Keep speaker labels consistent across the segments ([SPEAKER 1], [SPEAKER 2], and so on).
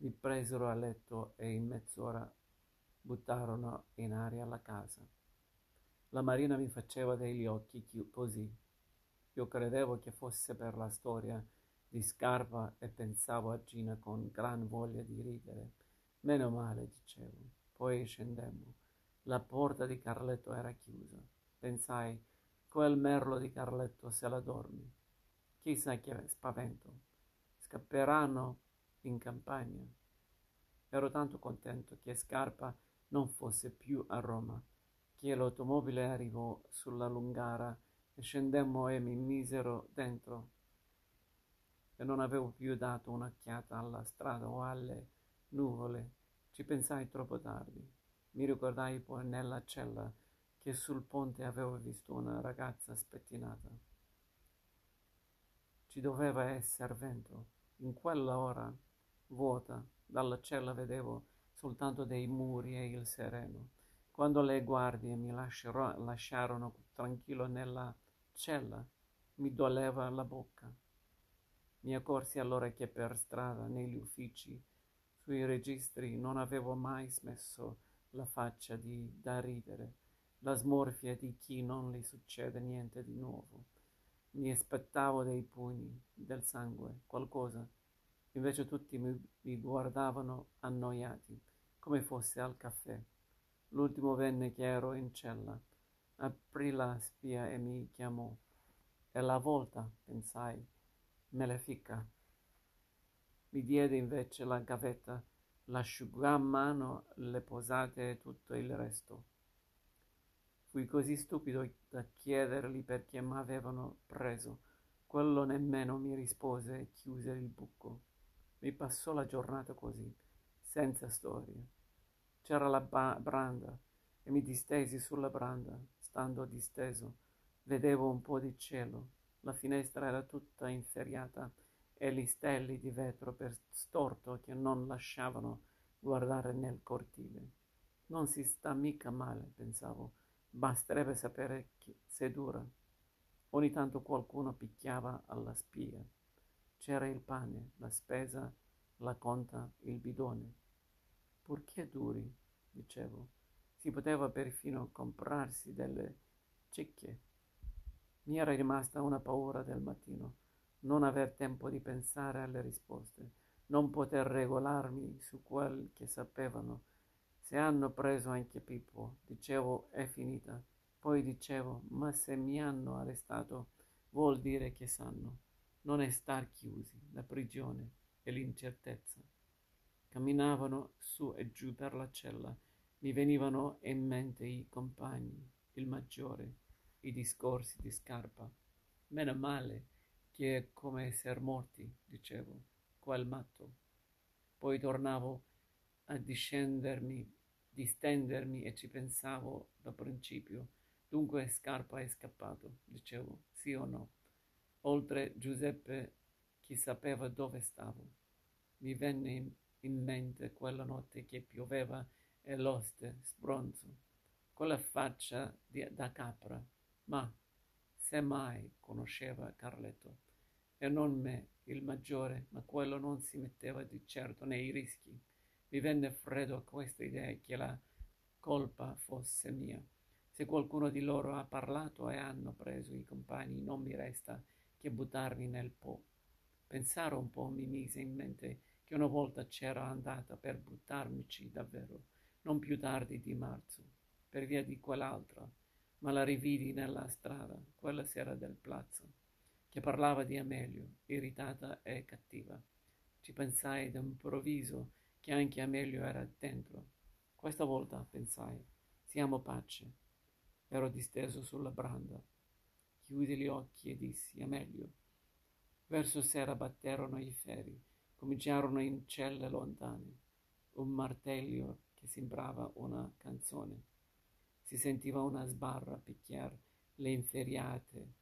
[SPEAKER 1] Mi presero a letto e in mezz'ora buttarono in aria la casa. La Marina mi faceva degli occhi così. Io credevo che fosse per la storia di Scarpa e pensavo a Gina con gran voglia di ridere. Meno male, dicevo. Poi scendemmo. La porta di Carletto era chiusa. Pensai, quel merlo di Carletto se la dormi. Chissà che spavento. Scapperanno in campagna. Ero tanto contento che Scarpa non fosse più a Roma, che l'automobile arrivò sulla Lungara e scendemmo e mi misero dentro e non avevo più dato un'occhiata alla strada o alle nuvole. Ci pensai troppo tardi. Mi ricordai poi nella cella che sul ponte avevo visto una ragazza spettinata. Ci doveva essere vento. In quella ora vuota, dalla cella vedevo soltanto dei muri e il sereno. Quando le guardie mi lasciarono tranquillo nella cella, mi doleva la bocca. Mi accorsi allora che per strada, negli uffici, sui registri, non avevo mai smesso la faccia di, da ridere, la smorfia di chi non gli succede niente di nuovo. Mi aspettavo dei pugni, del sangue, qualcosa. Invece tutti mi, guardavano annoiati, come fosse al caffè. L'ultimo venne che ero in cella. Aprì la spia e mi chiamò. È la volta, pensai Malefica. Mi diede invece la gavetta, l'asciugamano, le posate e tutto il resto. Fui così stupido da chiedergli perché mi avevano preso. Quello nemmeno mi rispose e chiuse il buco. Mi passò la giornata così, senza storie. C'era la ba- branda e mi distesi sulla branda, stando disteso. Vedevo un po' di cielo la finestra era tutta inferriata e gli stelli di vetro per storto che non lasciavano guardare nel cortile. Non si sta mica male, pensavo, basterebbe sapere che se dura. Ogni tanto qualcuno picchiava alla spia. C'era il pane, la spesa, la conta, il bidone. Purché duri, dicevo, si poteva perfino comprarsi delle cicche mi era rimasta una paura del mattino, non aver tempo di pensare alle risposte, non poter regolarmi su quel che sapevano. Se hanno preso anche Pippo, dicevo, è finita. Poi dicevo, ma se mi hanno arrestato, vuol dire che sanno. Non è star chiusi, la prigione e l'incertezza. Camminavano su e giù per la cella. Mi venivano in mente i compagni, il maggiore, i discorsi di Scarpa. Meno male che è come essere morti, dicevo, quel matto. Poi tornavo a discendermi, distendermi e ci pensavo da principio. Dunque Scarpa è scappato, dicevo, sì o no. Oltre Giuseppe, chi sapeva dove stavo. Mi venne in, mente quella notte che pioveva e l'oste, sbronzo, quella faccia di, da capra ma se mai conosceva Carletto, e non me, il maggiore, ma quello non si metteva di certo nei rischi. Mi venne freddo questa idea che la colpa fosse mia. Se qualcuno di loro ha parlato e hanno preso i compagni, non mi resta che buttarmi nel po'. Pensare un po' mi mise in mente che una volta c'era andata per buttarmici davvero, non più tardi di marzo, per via di quell'altra ma la rividi nella strada, quella sera del palazzo, che parlava di Amelio, irritata e cattiva. Ci pensai d'improvviso che anche Amelio era dentro. Questa volta, pensai, siamo pace. Ero disteso sulla branda. Chiudi gli occhi e dissi, Amelio. Verso sera batterono i ferri, cominciarono in celle lontane, un martello che sembrava una canzone si sentiva una sbarra picchiar le inferriate,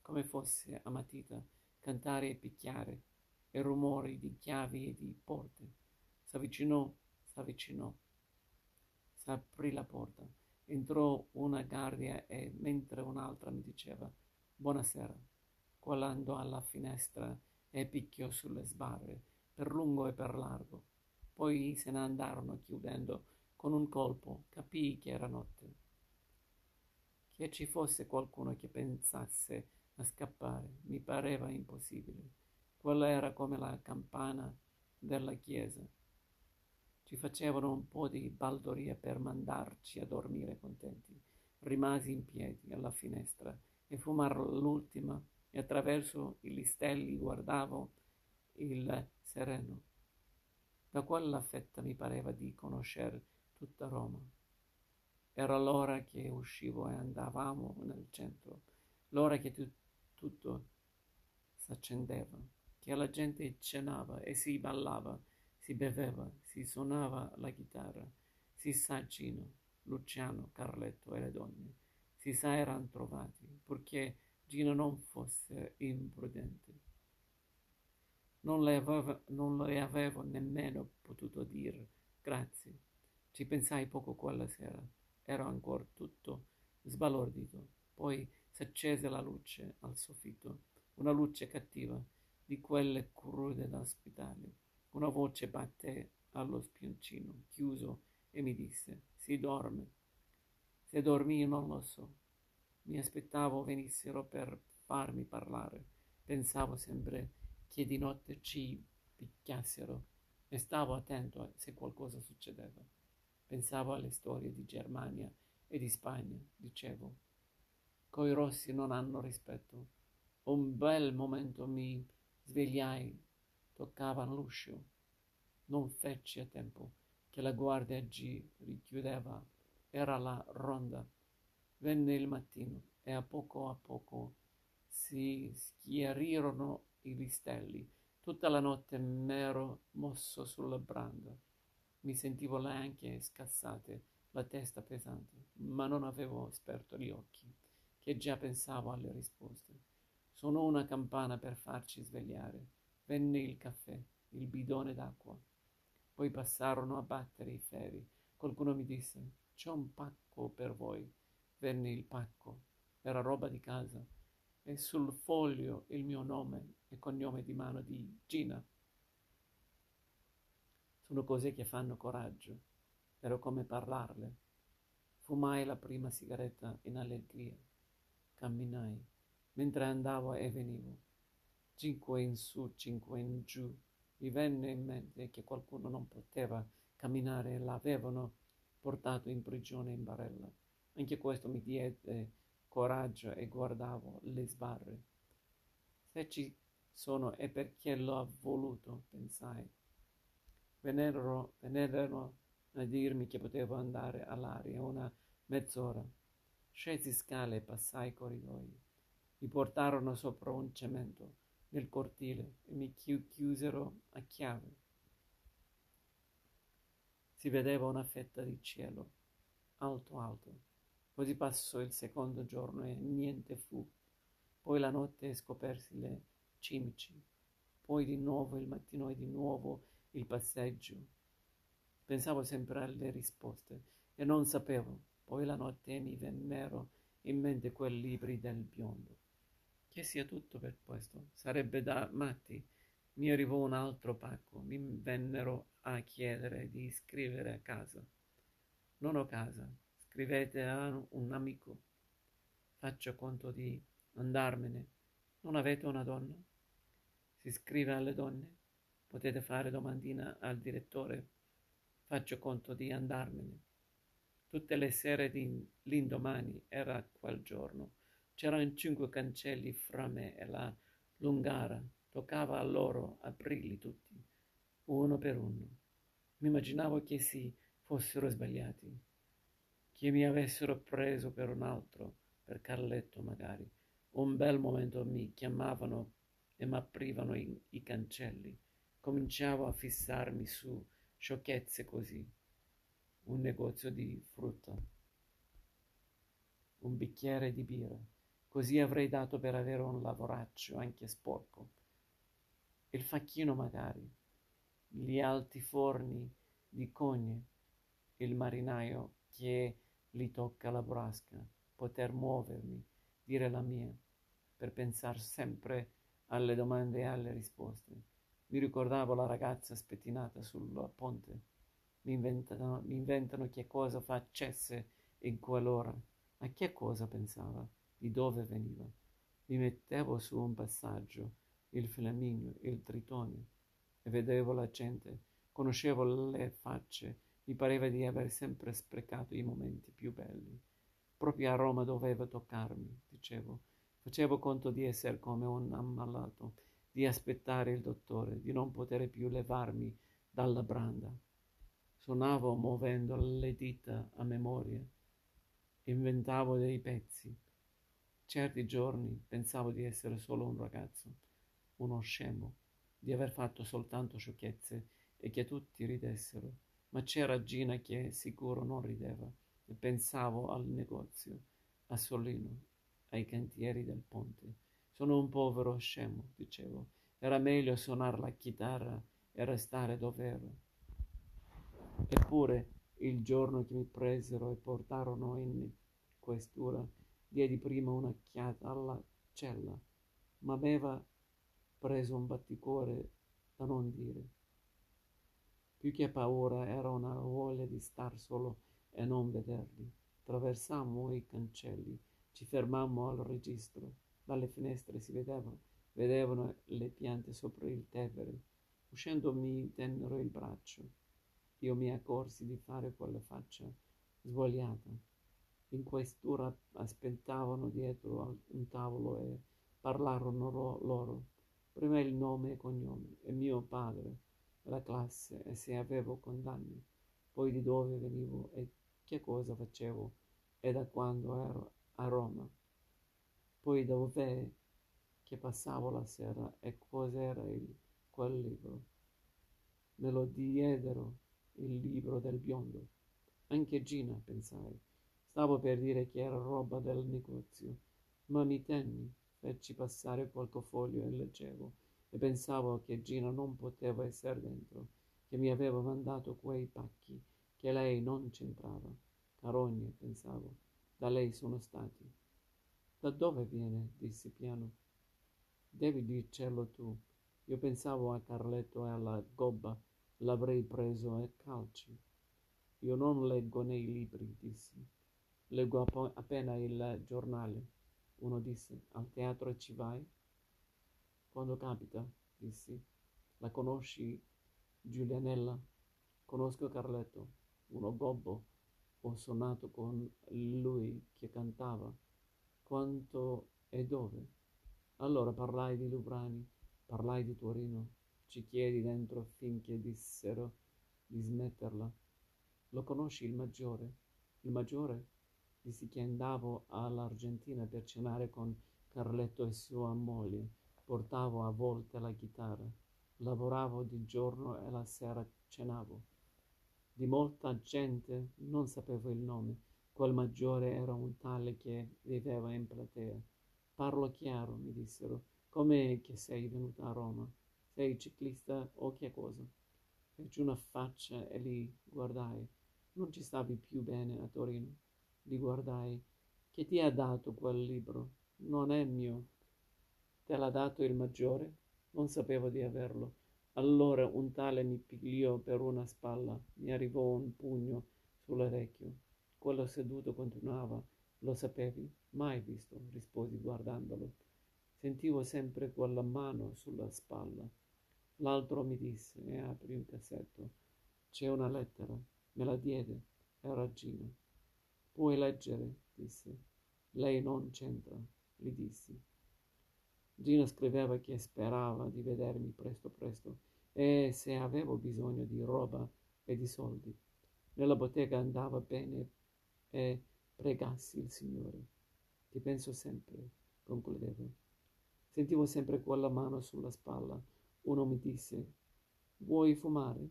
[SPEAKER 1] come fosse a matita, cantare e picchiare, e rumori di chiavi e di porte. S'avvicinò, s'avvicinò. S'aprì la porta. Entrò una guardia e mentre un'altra mi diceva buonasera, andò alla finestra e picchiò sulle sbarre, per lungo e per largo. Poi se ne andarono chiudendo con un colpo, capii che era notte. Che ci fosse qualcuno che pensasse a scappare mi pareva impossibile. Quella era come la campana della chiesa. Ci facevano un po' di baldoria per mandarci a dormire contenti. Rimasi in piedi alla finestra e fumar l'ultima e attraverso i listelli guardavo il sereno. Da quella fetta mi pareva di conoscere tutta Roma. Era l'ora che uscivo e andavamo nel centro, l'ora che tu, tutto s'accendeva, che la gente cenava e si ballava, si beveva, si suonava la chitarra, si sa Gino, Luciano, Carletto e le donne, si sa erano trovati, purché Gino non fosse imprudente. Non le, avevo, non le avevo nemmeno potuto dire grazie. Ci pensai poco quella sera. Ero ancora tutto sbalordito. Poi s'accese la luce al soffitto, una luce cattiva, di quelle crude da ospitale. Una voce batté allo spioncino chiuso e mi disse: Si dorme. Se dormì non lo so. Mi aspettavo venissero per farmi parlare. Pensavo sempre che di notte ci picchiassero e stavo attento se qualcosa succedeva. Pensavo alle storie di Germania e di Spagna, dicevo. Coi rossi non hanno rispetto. Un bel momento mi svegliai, toccavano l'uscio. Non feci a tempo che la guardia G richiudeva. Era la ronda Venne il mattino e a poco a poco si schiarirono i listelli. Tutta la notte m'ero mosso sulla branda. Mi sentivo le anche scassate, la testa pesante, ma non avevo sperto gli occhi, che già pensavo alle risposte. Suonò una campana per farci svegliare. Venne il caffè, il bidone d'acqua. Poi passarono a battere i ferri. Qualcuno mi disse: C'è un pacco per voi. Venne il pacco, era roba di casa, e sul foglio il mio nome e cognome di mano di Gina. Sono cose che fanno coraggio, ero come parlarle. Fumai la prima sigaretta in allegria, camminai, mentre andavo e venivo. Cinque in su, cinque in giù. Mi venne in mente che qualcuno non poteva camminare e l'avevano portato in prigione in barella. Anche questo mi diede coraggio e guardavo le sbarre. Se ci sono è perché l'ho voluto, pensai. Vennero, vennero a dirmi che potevo andare all'aria una mezz'ora. Scesi scale e passai corridoi. Mi portarono sopra un cemento nel cortile e mi chiusero a chiave. Si vedeva una fetta di cielo, alto alto Così passò il secondo giorno e niente fu. Poi la notte scopersi le cimici. Poi di nuovo il mattino e di nuovo il passeggio. Pensavo sempre alle risposte e non sapevo. Poi la notte mi vennero in mente quei libri del biondo. Che sia tutto per questo. Sarebbe da matti. Mi arrivò un altro pacco. Mi vennero a chiedere di scrivere a casa. Non ho casa Scrivete a un amico. Faccio conto di andarmene. Non avete una donna? Si scrive alle donne. Potete fare domandina al direttore. Faccio conto di andarmene. Tutte le sere di l'indomani era quel giorno. C'erano cinque cancelli fra me e la lungara. Toccava a loro aprirli tutti, uno per uno. Mi immaginavo che si fossero sbagliati che mi avessero preso per un altro, per Carletto magari. Un bel momento mi chiamavano e m'aprivano i, i cancelli. Cominciavo a fissarmi su sciocchezze così. Un negozio di frutta. Un bicchiere di birra. Così avrei dato per avere un lavoraccio anche sporco. Il facchino magari. Gli alti forni di cogne. Il marinaio che Lì tocca la burrasca, poter muovermi, dire la mia, per pensare sempre alle domande e alle risposte. Mi ricordavo la ragazza spettinata sul ponte. Mi inventano, mi inventano che cosa facesse in quell'ora. A che cosa pensava? Di dove veniva? Mi mettevo su un passaggio, il flaminio, il tritone, e vedevo la gente, conoscevo le facce, mi pareva di aver sempre sprecato i momenti più belli. Proprio a Roma doveva toccarmi, dicevo. Facevo conto di essere come un ammalato, di aspettare il dottore, di non poter più levarmi dalla branda. Suonavo muovendo le dita a memoria, inventavo dei pezzi. Certi giorni pensavo di essere solo un ragazzo, uno scemo, di aver fatto soltanto sciocchezze e che tutti ridessero, ma c'era Gina che sicuro non rideva e pensavo al negozio, a Solino, ai cantieri del ponte. Sono un povero scemo, dicevo. Era meglio suonare la chitarra e restare dove ero. Eppure, il giorno che mi presero e portarono in questura, diedi prima un'occhiata alla cella, ma aveva preso un batticuore da non dire. Più che paura era una voglia di star solo e non vederli. Traversammo i cancelli, ci fermammo al registro. Dalle finestre si vedeva, vedevano le piante sopra il Tevere. Uscendo mi tennero il braccio. Io mi accorsi di fare quella faccia svogliata. In questura aspettavano dietro un tavolo e parlarono loro. Prima il nome e cognome e mio padre, la classe e se avevo condanne, poi di dove venivo e che cosa facevo e da quando ero a Roma, poi dove che passavo la sera e cos'era il, quel libro. Me lo diedero il libro del biondo. Anche Gina, pensai. Stavo per dire che era roba del negozio, ma mi tenni, feci passare qualche foglio e leggevo, e pensavo che Gina non poteva essere dentro, che mi aveva mandato quei pacchi che lei non c'entrava. Carogne, pensavo, da lei sono stati. Da dove viene? dissi piano. Devi dircelo tu. Io pensavo a Carletto e alla gobba, l'avrei preso a calci. Io non leggo nei libri, dissi. Leggo app- appena il giornale. Uno disse, al teatro ci vai? Quando capita, dissi. La conosci, Giulianella? Conosco Carletto, uno gobbo ho suonato con lui che cantava. Quanto e dove? Allora parlai di Lubrani, parlai di Torino. Ci chiedi dentro affinché dissero di smetterla. Lo conosci il maggiore? Il maggiore? Dissi che andavo all'Argentina per cenare con Carletto e sua moglie. Portavo a volte la chitarra. Lavoravo di giorno e la sera cenavo di molta gente, non sapevo il nome. Quel maggiore era un tale che viveva in platea. Parlo chiaro, mi dissero. Com'è che sei venuta a Roma? Sei ciclista o che cosa? Feci una faccia e li guardai. Non ci stavi più bene a Torino. Li guardai. Che ti ha dato quel libro? Non è mio. Te l'ha dato il maggiore? Non sapevo di averlo. Allora un tale mi pigliò per una spalla, mi arrivò un pugno sull'orecchio. Quello seduto continuava. Lo sapevi? Mai visto, risposi guardandolo. Sentivo sempre quella mano sulla spalla. L'altro mi disse e aprì un cassetto. C'è una lettera. Me la diede. Era Gina. Puoi leggere, disse. Lei non c'entra, gli dissi. Gina scriveva che sperava di vedermi presto presto e se avevo bisogno di roba e di soldi. Nella bottega andava bene e pregassi il Signore. Ti penso sempre, concludevo. Sentivo sempre quella mano sulla spalla. Uno mi disse, vuoi fumare?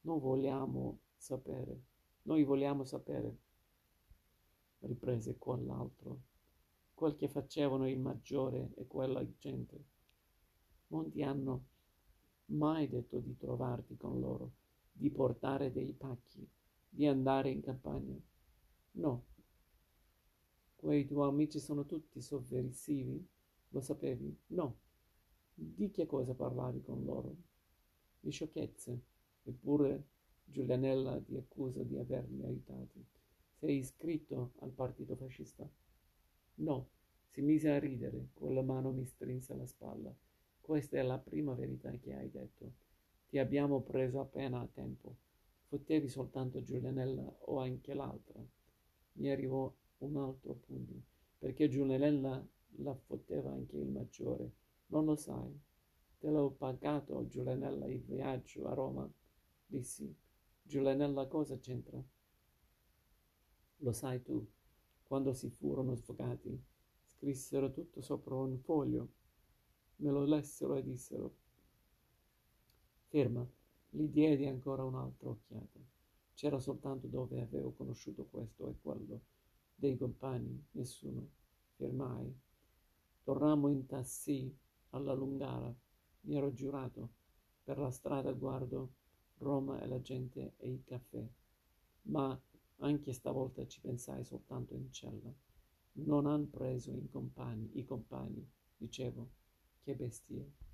[SPEAKER 1] Non vogliamo sapere, noi vogliamo sapere, riprese quell'altro, quel che facevano il maggiore e quella gente. Non ti hanno mai detto di trovarti con loro, di portare dei pacchi, di andare in campagna. No. Quei tuoi amici sono tutti sovversivi? Lo sapevi? No. Di che cosa parlavi con loro? Di sciocchezze. Eppure Giulianella ti accusa di averli aiutati. Sei iscritto al partito fascista? No, si mise a ridere, con la mano mi strinse la spalla. Questa è la prima verità che hai detto. Ti abbiamo preso appena a tempo. Fottevi soltanto Giulianella o anche l'altra. Mi arrivò un altro punto, perché Giulianella la fotteva anche il maggiore. Non lo sai? Te l'ho pagato, Giulianella, il viaggio a Roma? Dissi. Giulianella cosa c'entra? Lo sai tu, quando si furono sfogati, scrissero tutto sopra un foglio, me lo lessero e dissero, ferma, gli diedi ancora un'altra occhiata. C'era soltanto dove avevo conosciuto questo e quello, dei compagni, nessuno. Fermai. Tornammo in tassi alla Lungara. Mi ero giurato. Per la strada guardo Roma e la gente e i caffè. Ma anche stavolta ci pensai soltanto in cella. Non han preso compagni, i compagni, dicevo, che bestie.